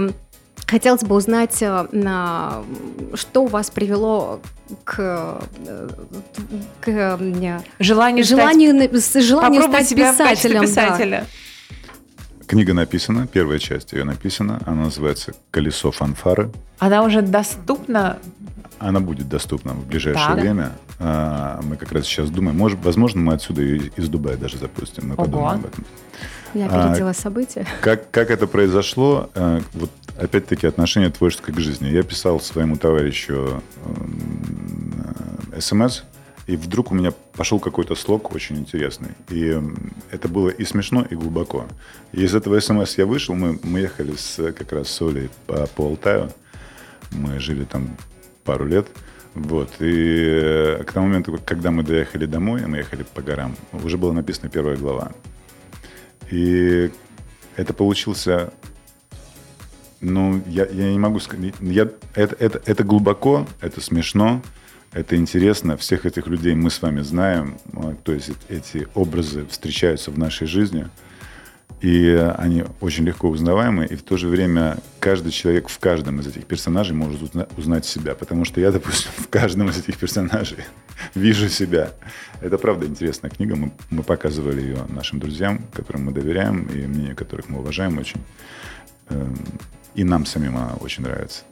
хотелось бы узнать, э, на, что вас привело к, э, к э, стать- желанию, с- желанию стать себя в качестве писателем. да. писателя. Книга написана, первая часть ее написана, она называется «Колесо фанфары». Она уже доступна. Она будет доступна в ближайшее Так. время. А, Мы как раз сейчас думаем, может, возможно, мы отсюда ее из Дубая даже запустим. Мы Ого. подумаем об этом. Я А, опередила события. Как, как это произошло? Э, Вот опять-таки отношение творческое к жизни. Я писал своему товарищу смс, и вдруг у меня пошел какой-то слог очень интересный. И м, это было и смешно, и глубоко. И из этого смс я вышел, мы, мы ехали с, как раз с Олей по, по Алтаю. Мы жили там пару лет. Вот. И э, к тому моменту, когда мы доехали домой, мы ехали по горам, уже была написана первая глава. И это получился Ну, я, я не могу сказать. Я, это, это, это глубоко, это смешно, это интересно. Всех этих людей мы с вами знаем. А, то есть эти образы встречаются в нашей жизни. И они очень легко узнаваемы, и в то же время каждый человек в каждом из этих персонажей может узна- узнать себя. Потому что я, допустим, в каждом из этих персонажей вижу себя. Это правда интересная книга. Мы, мы показывали ее нашим друзьям, которым мы доверяем, и мнению которых мы уважаем очень. Эм, И нам самим она очень нравится.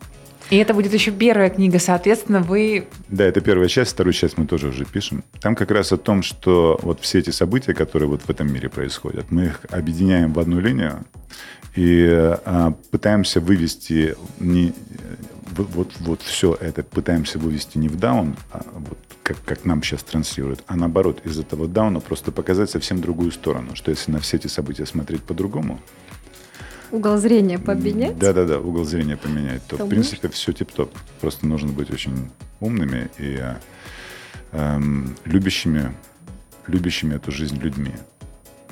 И это будет еще первая книга, соответственно, вы... Да, это первая часть, вторую часть мы тоже уже пишем. Там как раз о том, что вот все эти события, которые вот в этом мире происходят, мы их объединяем в одну линию и а, пытаемся вывести не вот, вот, вот все это пытаемся вывести не в даун, а вот как, как нам сейчас транслируют, а наоборот, из этого дауна просто показать совсем другую сторону, что если на все эти события смотреть по-другому, Угол зрения поменять? да-да-да, угол зрения поменять, то, То в принципе, все тип-топ. Просто нужно быть очень умными и э, эм, любящими, любящими эту жизнь людьми,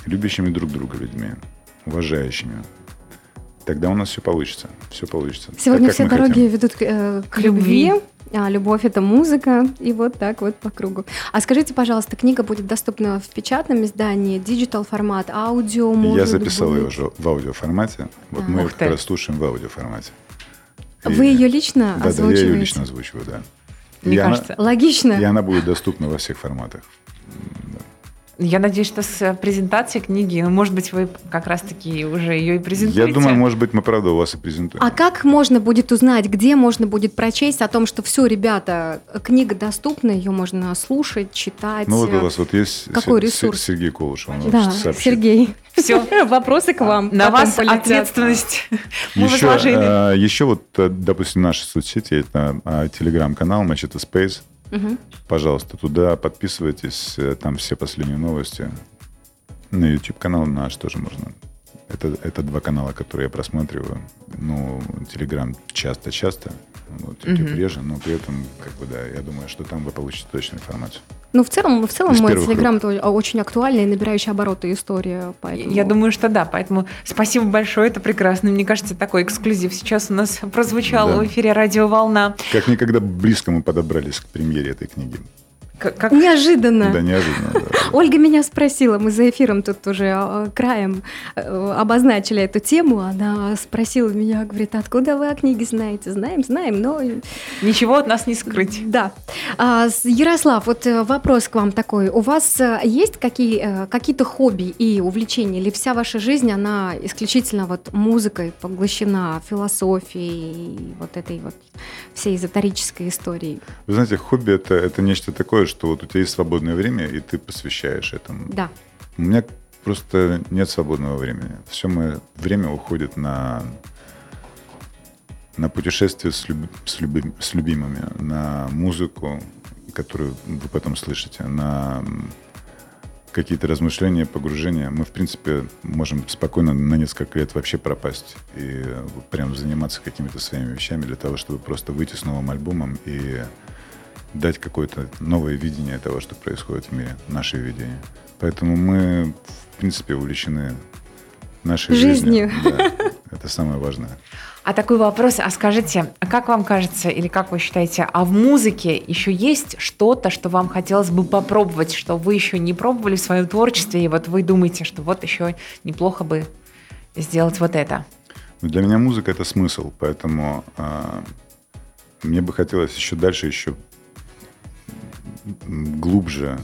любящими друг друга людьми, уважающими. Тогда у нас все получится. Все получится. Сегодня Так, все дороги хотим. ведут к, э, к любви. любви. А любовь это музыка, и вот так вот по кругу. А скажите, пожалуйста, книга будет доступна в печатном издании, digital формат, аудио, может Я записал быть? ее уже в аудиоформате. Вот А. мы как ты. раз слушаем в аудиоформате. И- Вы ее лично Да, да, я озвучиваете? ее лично озвучиваю, да. Мне и она- кажется, Логично. и она будет доступна во всех форматах. Я надеюсь, что с э, презентацией книги, ну, может быть, вы как раз-таки уже ее и презентуете. Я думаю, может быть, мы правда у вас и презентуем. А как можно будет узнать, где можно будет прочесть о том, что все, ребята, книга доступна, ее можно слушать, читать? Ну вот у вас вот есть Какой Се- ресурс? Сергей Колышев. он Да. Сергей. Все. Вопросы к вам. На вас полетят. ответственность мы Еще, возложили. еще вот, э, допустим, наши соцсети, это телеграм-канал Мачете Space. Мгм. Пожалуйста, туда подписывайтесь, э, там все последние новости. На YouTube-канал наш тоже можно. Это, это два канала, которые я просматриваю. Ну, Телеграм часто-часто, вот, Мгм. реже, но при этом, как бы, да, я думаю, что там вы получите точную информацию. Ну, в целом, в целом телеграм то очень актуальная и набирающая обороты история. Поэтому... Я думаю, что да, поэтому спасибо большое, это прекрасно. Мне кажется, такой эксклюзив сейчас у нас прозвучал Да. в эфире «Радио Волна». Как никогда близко мы подобрались к премьере этой книги. Как, как- Неожиданно. Да, неожиданно. да. Ольга меня спросила, мы за эфиром тут уже э, краем э, обозначили эту тему, она спросила меня, говорит, откуда вы о книге знаете? Знаем, знаем, но... Ничего от нас не скрыть. Да. А, Ярослав, вот э, вопрос к вам такой. У вас э, есть какие, какие-то хобби и увлечения? Или вся ваша жизнь, она исключительно вот музыкой поглощена, философией, и вот этой вот всей эзотерической историей? Вы знаете, хобби это, это нечто такое, что вот у тебя есть свободное время, и ты посвящаешь этому. Да. У меня просто нет свободного времени. Все мое время уходит на, на путешествия с, люб- с, люби- с любимыми, на музыку, которую вы потом слышите, на какие-то размышления, погружения. Мы, в принципе, можем спокойно на несколько лет вообще пропасть и прям заниматься какими-то своими вещами для того, чтобы просто выйти с новым альбомом и дать какое-то новое видение того, что происходит в мире, наше видение. Поэтому мы, в принципе, увлечены нашей жизнью. Жизнью. Да, это самое важное. А такой вопрос, а скажите, а как вам кажется, или как вы считаете, а в музыке еще есть что-то, что вам хотелось бы попробовать, что вы еще не пробовали в своем творчестве, и вот вы думаете, что вот еще неплохо бы сделать вот это? Но для меня музыка это смысл, поэтому а, мне бы хотелось еще дальше, еще глубже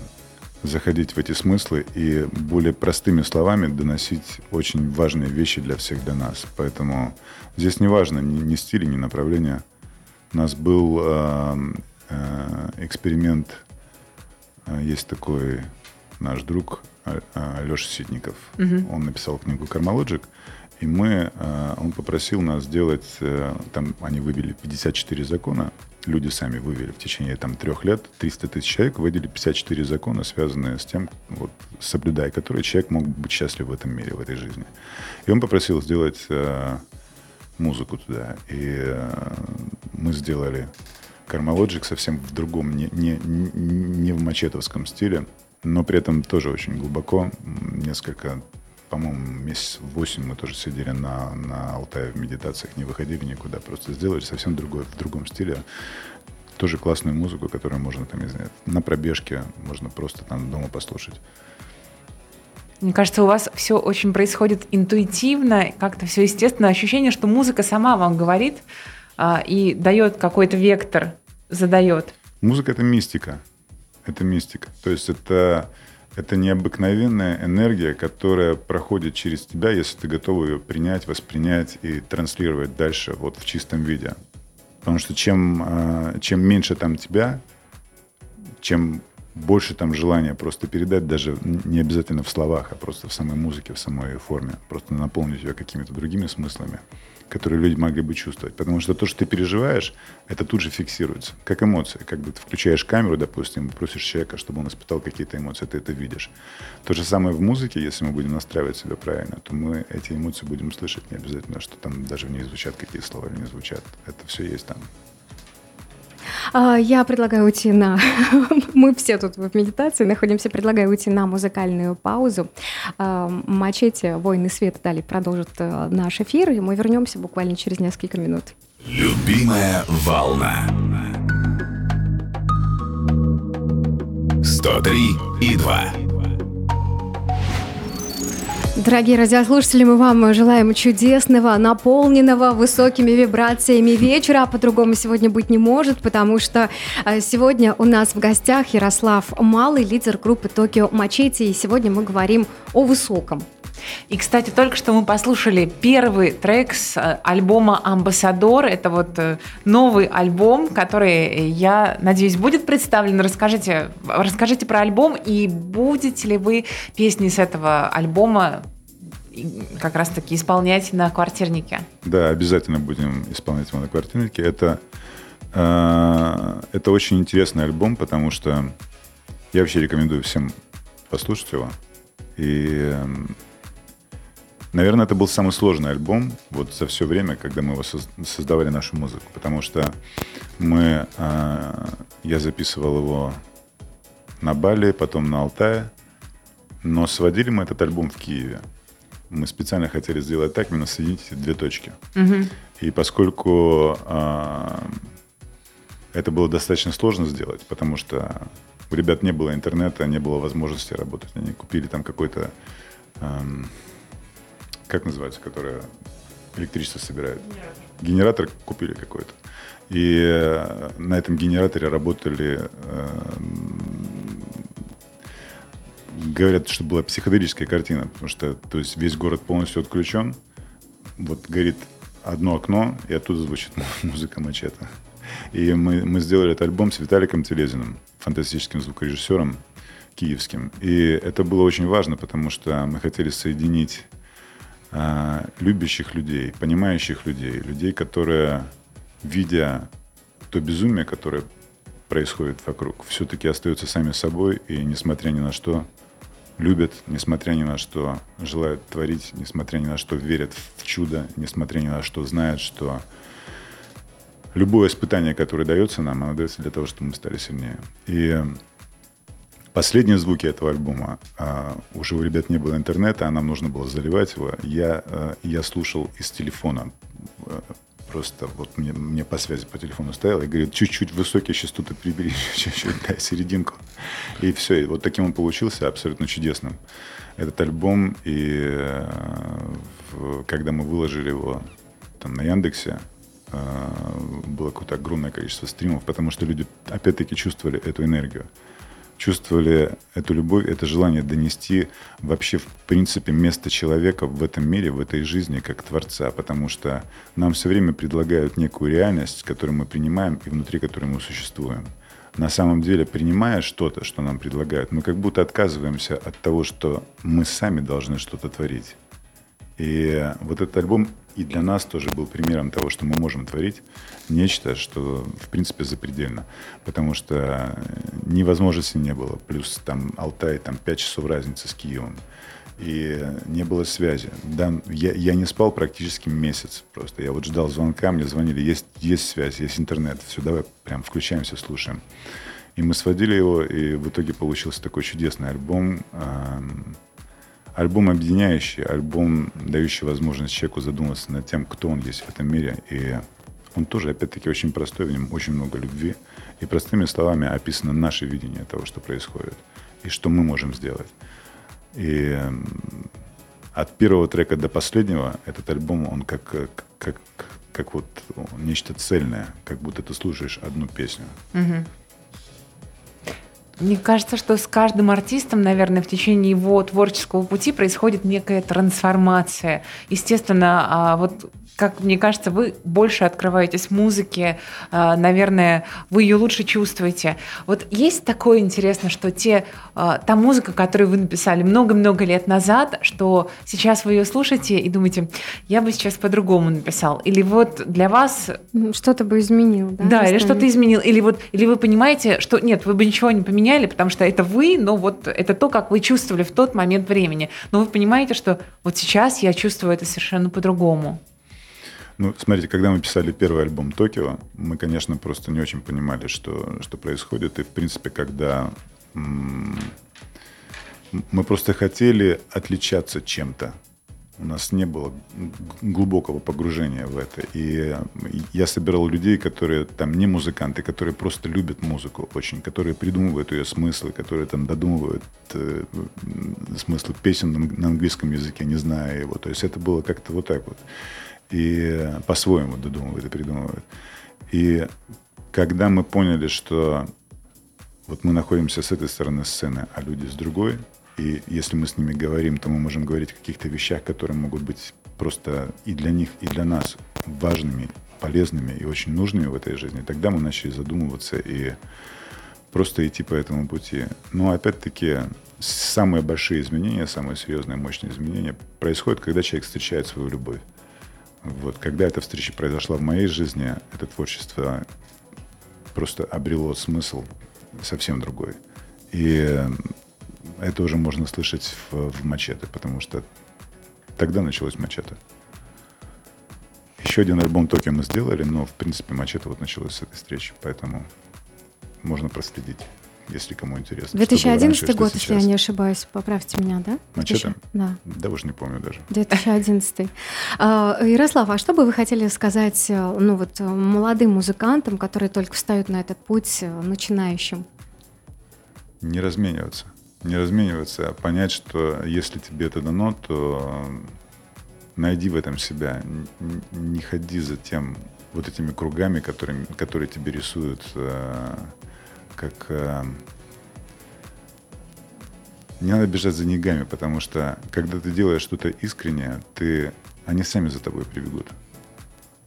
заходить в эти смыслы и более простыми словами доносить очень важные вещи для всех, для нас. Поэтому здесь не важно ни, ни стиль, ни направление. У нас был а, а, эксперимент, а, есть такой наш друг Леша Ситников. Он написал книгу «Кармалоджик», и мы, э, он попросил нас сделать, э, там они вывели 54 закона, люди сами вывели в течение там трех лет, 300 тысяч человек вывели 54 закона, связанные с тем, вот, соблюдая которые человек мог быть счастлив в этом мире, в этой жизни. И он попросил сделать э, музыку туда. И э, мы сделали Кармалоджик совсем в другом, не, не, не в мачетовском стиле, но при этом тоже очень глубоко, несколько по-моему, месяц восемь мы тоже сидели на, на Алтае в медитациях, не выходили никуда, просто сделали совсем другой, в другом стиле. Тоже классную музыку, которую можно там, не знаю, на пробежке, можно просто там дома послушать. Мне кажется, у вас все очень происходит интуитивно, как-то все естественно. Ощущение, что музыка сама вам говорит а, и дает какой-то вектор, задает. Музыка — это мистика. Это мистика. То есть это это необыкновенная энергия, которая проходит через тебя, если ты готов ее принять, воспринять и транслировать дальше вот в чистом виде. Потому что чем, а, чем меньше там тебя, чем больше там желания просто передать, даже не обязательно в словах, а просто в самой музыке, в самой форме, просто наполнить ее какими-то другими смыслами – которые люди могли бы чувствовать. Потому что то, что ты переживаешь, это тут же фиксируется, как эмоции. Как бы ты включаешь камеру, допустим, просишь человека, чтобы он испытал какие-то эмоции, ты это видишь. То же самое в музыке, если мы будем настраивать себя правильно, то мы эти эмоции будем слышать. Не обязательно, что там даже в ней звучат какие слова или не звучат. Это все есть там. А, я предлагаю уйти на... Мы все тут в медитации находимся. Предлагаю уйти на музыкальную паузу. А, Мачете, «Войны света» далее продолжит э, наш эфир, и мы вернемся буквально через несколько минут. Любимая волна. 103 и 2. Дорогие радиослушатели, мы вам желаем чудесного, наполненного высокими вибрациями вечера. По-другому сегодня быть не может, потому что э, сегодня у нас в гостях Ярослав Малый, лидер группы Токио Мачете. И сегодня мы говорим о высоком. И, кстати, только что мы послушали первый трек с э, альбома «Амбассадор». Это вот э, новый альбом, который, я надеюсь, будет представлен. Расскажите, расскажите про альбом и будете ли вы песни с этого альбома как раз-таки исполнять на квартирнике. Да, обязательно будем исполнять его на квартирнике. Это, э, это очень интересный альбом, потому что я вообще рекомендую всем послушать его. И, наверное, это был самый сложный альбом вот за все время, когда мы его создавали нашу музыку, потому что мы, э, я записывал его на Бали, потом на Алтае, но сводили мы этот альбом в Киеве мы специально хотели сделать так, именно соединить эти две точки. Угу. И поскольку э, это было достаточно сложно сделать, потому что у ребят не было интернета, не было возможности работать. Они купили там какой-то, э, как называется, которое электричество собирает? Генератор. Купили какой-то. И э, на этом генераторе работали э, говорят, что была психоделическая картина, потому что то есть весь город полностью отключен, вот горит одно окно, и оттуда звучит музыка мачете. И мы, мы сделали этот альбом с Виталиком Телезиным, фантастическим звукорежиссером киевским. И это было очень важно, потому что мы хотели соединить любящих людей, понимающих людей, людей, которые, видя то безумие, которое происходит вокруг, все-таки остаются сами собой и, несмотря ни на что, любят, несмотря ни на что, желают творить, несмотря ни на что, верят в чудо, несмотря ни на что, знают, что любое испытание, которое дается нам, оно дается для того, чтобы мы стали сильнее. И последние звуки этого альбома, а, уже у ребят не было интернета, а нам нужно было заливать его, я, а, я слушал из телефона просто вот мне, мне по связи по телефону стоял и говорит, чуть-чуть высокие частоты прибери, чуть-чуть, дай серединку. И все, и вот таким он получился абсолютно чудесным. Этот альбом, и э, когда мы выложили его там на Яндексе, э, было какое-то огромное количество стримов, потому что люди опять-таки чувствовали эту энергию чувствовали эту любовь, это желание донести вообще, в принципе, место человека в этом мире, в этой жизни, как Творца, потому что нам все время предлагают некую реальность, которую мы принимаем и внутри которой мы существуем. На самом деле, принимая что-то, что нам предлагают, мы как будто отказываемся от того, что мы сами должны что-то творить. И вот этот альбом и для нас тоже был примером того, что мы можем творить нечто, что, в принципе, запредельно. Потому что ни возможности не было. Плюс там Алтай, там 5 часов разницы с Киевом. И не было связи. Да, я, я не спал практически месяц просто. Я вот ждал звонка, мне звонили, есть, есть связь, есть интернет. Все, давай прям включаемся, слушаем. И мы сводили его, и в итоге получился такой чудесный альбом. Альбом объединяющий, альбом, дающий возможность человеку задуматься над тем, кто он есть в этом мире. И он тоже, опять-таки, очень простой, в нем очень много любви. И простыми словами описано наше видение того, что происходит, и что мы можем сделать. И от первого трека до последнего этот альбом, он как, как, как, вот нечто цельное, как будто ты слушаешь одну песню. Мне кажется, что с каждым артистом, наверное, в течение его творческого пути происходит некая трансформация. Естественно, а, вот как мне кажется, вы больше открываетесь музыке, а, наверное, вы ее лучше чувствуете. Вот есть такое интересно, что те, а, та музыка, которую вы написали много-много лет назад, что сейчас вы ее слушаете и думаете, я бы сейчас по-другому написал. Или вот для вас Что-то бы изменил, да? да, или что-то изменил, или вот, или вы понимаете, что нет, вы бы ничего не поменяли, потому что это вы, но вот это то, как вы чувствовали в тот момент времени. Но вы понимаете, что вот сейчас я чувствую это совершенно по-другому. Ну, смотрите, когда мы писали первый альбом «Токио», мы, конечно, просто не очень понимали, что, что происходит. И, в принципе, когда мы просто хотели отличаться чем-то, у нас не было глубокого погружения в это. И я собирал людей, которые там не музыканты, которые просто любят музыку очень, которые придумывают ее смыслы, которые там додумывают э, м, смыслы песен на английском языке, не зная его. То есть это было как-то вот так вот. И по-своему додумывают и придумывают. И когда мы поняли, что вот мы находимся с этой стороны сцены, а люди с другой, и если мы с ними говорим, то мы можем говорить о каких-то вещах, которые могут быть просто и для них, и для нас важными, полезными и очень нужными в этой жизни. Тогда мы начали задумываться и просто идти по этому пути. Но опять-таки самые большие изменения, самые серьезные, мощные изменения происходят, когда человек встречает свою любовь. Вот, когда эта встреча произошла в моей жизни, это творчество просто обрело смысл совсем другой. И это уже можно слышать в, в мачете, потому что тогда началось мачете. Еще один альбом Токио мы сделали, но в принципе мачете вот началось с этой встречи, поэтому можно проследить, если кому интересно. что было раньше, 2011 что год, если я не ошибаюсь, поправьте меня, да? Мачете? 2000 Да. Да уж не помню даже. 2011. А, Ярослав, а что бы вы хотели сказать э, ну, вот, э, молодым музыкантам, которые только встают на этот путь, э, начинающим? Не размениваться. Не размениваться, а понять, что если тебе это дано, то найди в этом себя. Не ходи за тем вот этими кругами, которые, которые тебе рисуют э, как... э, Не надо бежать за деньгами, потому что когда ты делаешь что-то искреннее, ты, они сами за тобой прибегут.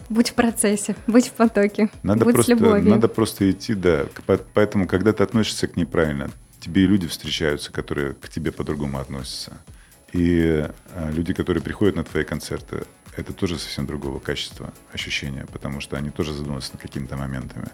Будь в процессе, будь в потоке, Надо будь просто, с любовью. надо просто идти, да. Поэтому, когда ты относишься к ней правильно, тебе и люди встречаются, которые к тебе по-другому относятся. И э, люди, которые приходят на твои концерты, это тоже совсем другого качества ощущения, потому что они тоже задумываются над какими-то моментами.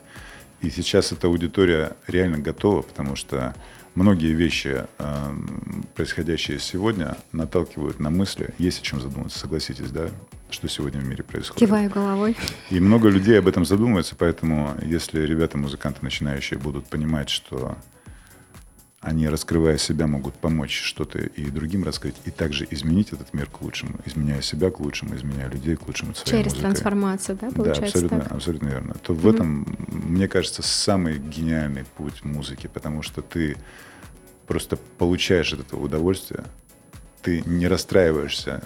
И сейчас эта аудитория реально готова, потому что многие вещи, эм, происходящие сегодня, наталкивают на мысли. Есть о чем задуматься, согласитесь, да, что сегодня в мире происходит. Киваю головой. И много людей об этом задумываются, поэтому если ребята, музыканты начинающие, будут понимать, что они, раскрывая себя, могут помочь что-то и другим раскрыть, и также изменить этот мир к лучшему, изменяя себя к лучшему, изменяя людей к лучшему своей Через музыкой. трансформацию, да, Да, получается абсолютно, так? абсолютно верно. То в этом, мне кажется, самый гениальный путь музыки, потому что ты просто получаешь от этого удовольствие, ты не расстраиваешься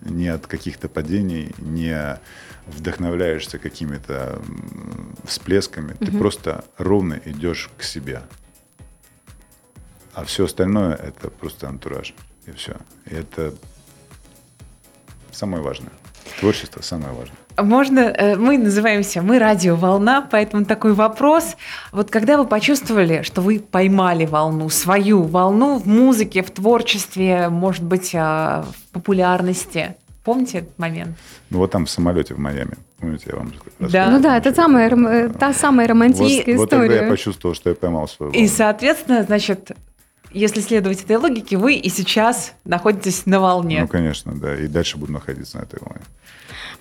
ни от каких-то падений, не вдохновляешься какими-то всплесками, ты просто ровно идешь к себе. А все остальное это просто антураж. И все. И это самое важное. Творчество самое важное. Можно, э, мы называемся, мы радио «Волна», поэтому такой вопрос. Вот когда вы почувствовали, что вы поймали волну, свою волну в музыке, в творчестве, может быть, а, в популярности, помните этот момент? Ну вот там в самолете в Майами. Помните, я вам рассказывал? Да. Ну да, это самая, э, та самая романтическая вот, вот тогда история. я почувствовал, что я поймал свою И, волну. соответственно, значит, если следовать этой логике, вы и сейчас находитесь на волне. Ну, конечно, да. И дальше буду находиться на этой волне.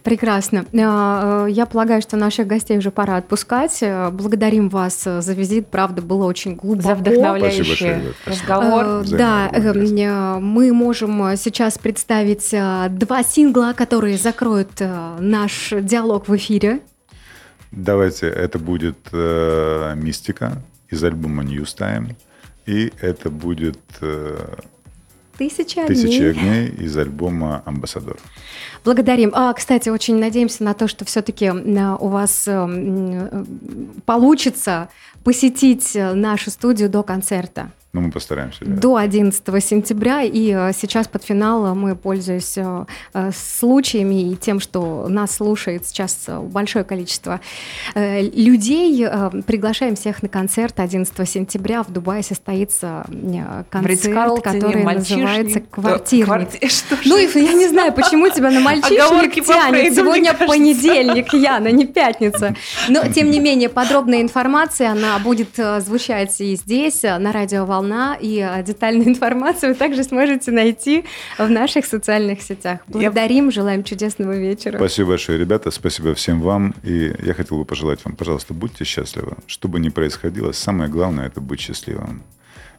Прекрасно. Э, Я полагаю, что наших гостей уже пора отпускать. Э, Благодарим вас за визит. Правда, было очень глубоко. За Спасибо вдохновляющий спасибо. разговор. Э, Да, э, э, мы можем сейчас представить э, два сингла, которые закроют э, наш диалог в эфире. Давайте, это будет э, «Мистика» из альбома «News Time». И это будет э, Тысяча «Тысячи дней. огней» из альбома «Амбассадор». Благодарим. А, кстати, очень надеемся на то, что все-таки у вас э, м, получится посетить э, нашу студию до концерта. Ну, мы постараемся. да. До 11 сентября. И э, сейчас под финал мы, пользуясь э, случаями и тем, что нас слушает сейчас большое количество э, людей, э, приглашаем всех на концерт 11 сентября. В Дубае состоится э, концерт, который называется Да, «Квартирник». кварти- Что ж Ну, и я не знаю, почему тебя на мальчишник тянет. Сегодня понедельник, Яна, не пятница. Но, тем не менее, подробная информация, она будет э, звучать и здесь, э, на радио «Волна», и э, детальную информацию вы также сможете найти в наших социальных сетях. Благодарим, желаем чудесного вечера. Спасибо большое, ребята. Спасибо всем вам. И я хотел бы пожелать вам, пожалуйста, будьте счастливы. Что бы ни происходило, самое главное – это быть счастливым.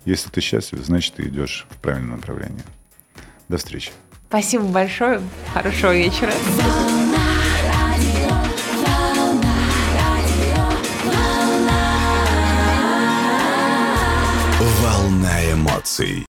Если ты счастлив, значит, ты идешь в правильном направлении. До встречи. Спасибо большое. Хорошего вечера. Волна эмоций.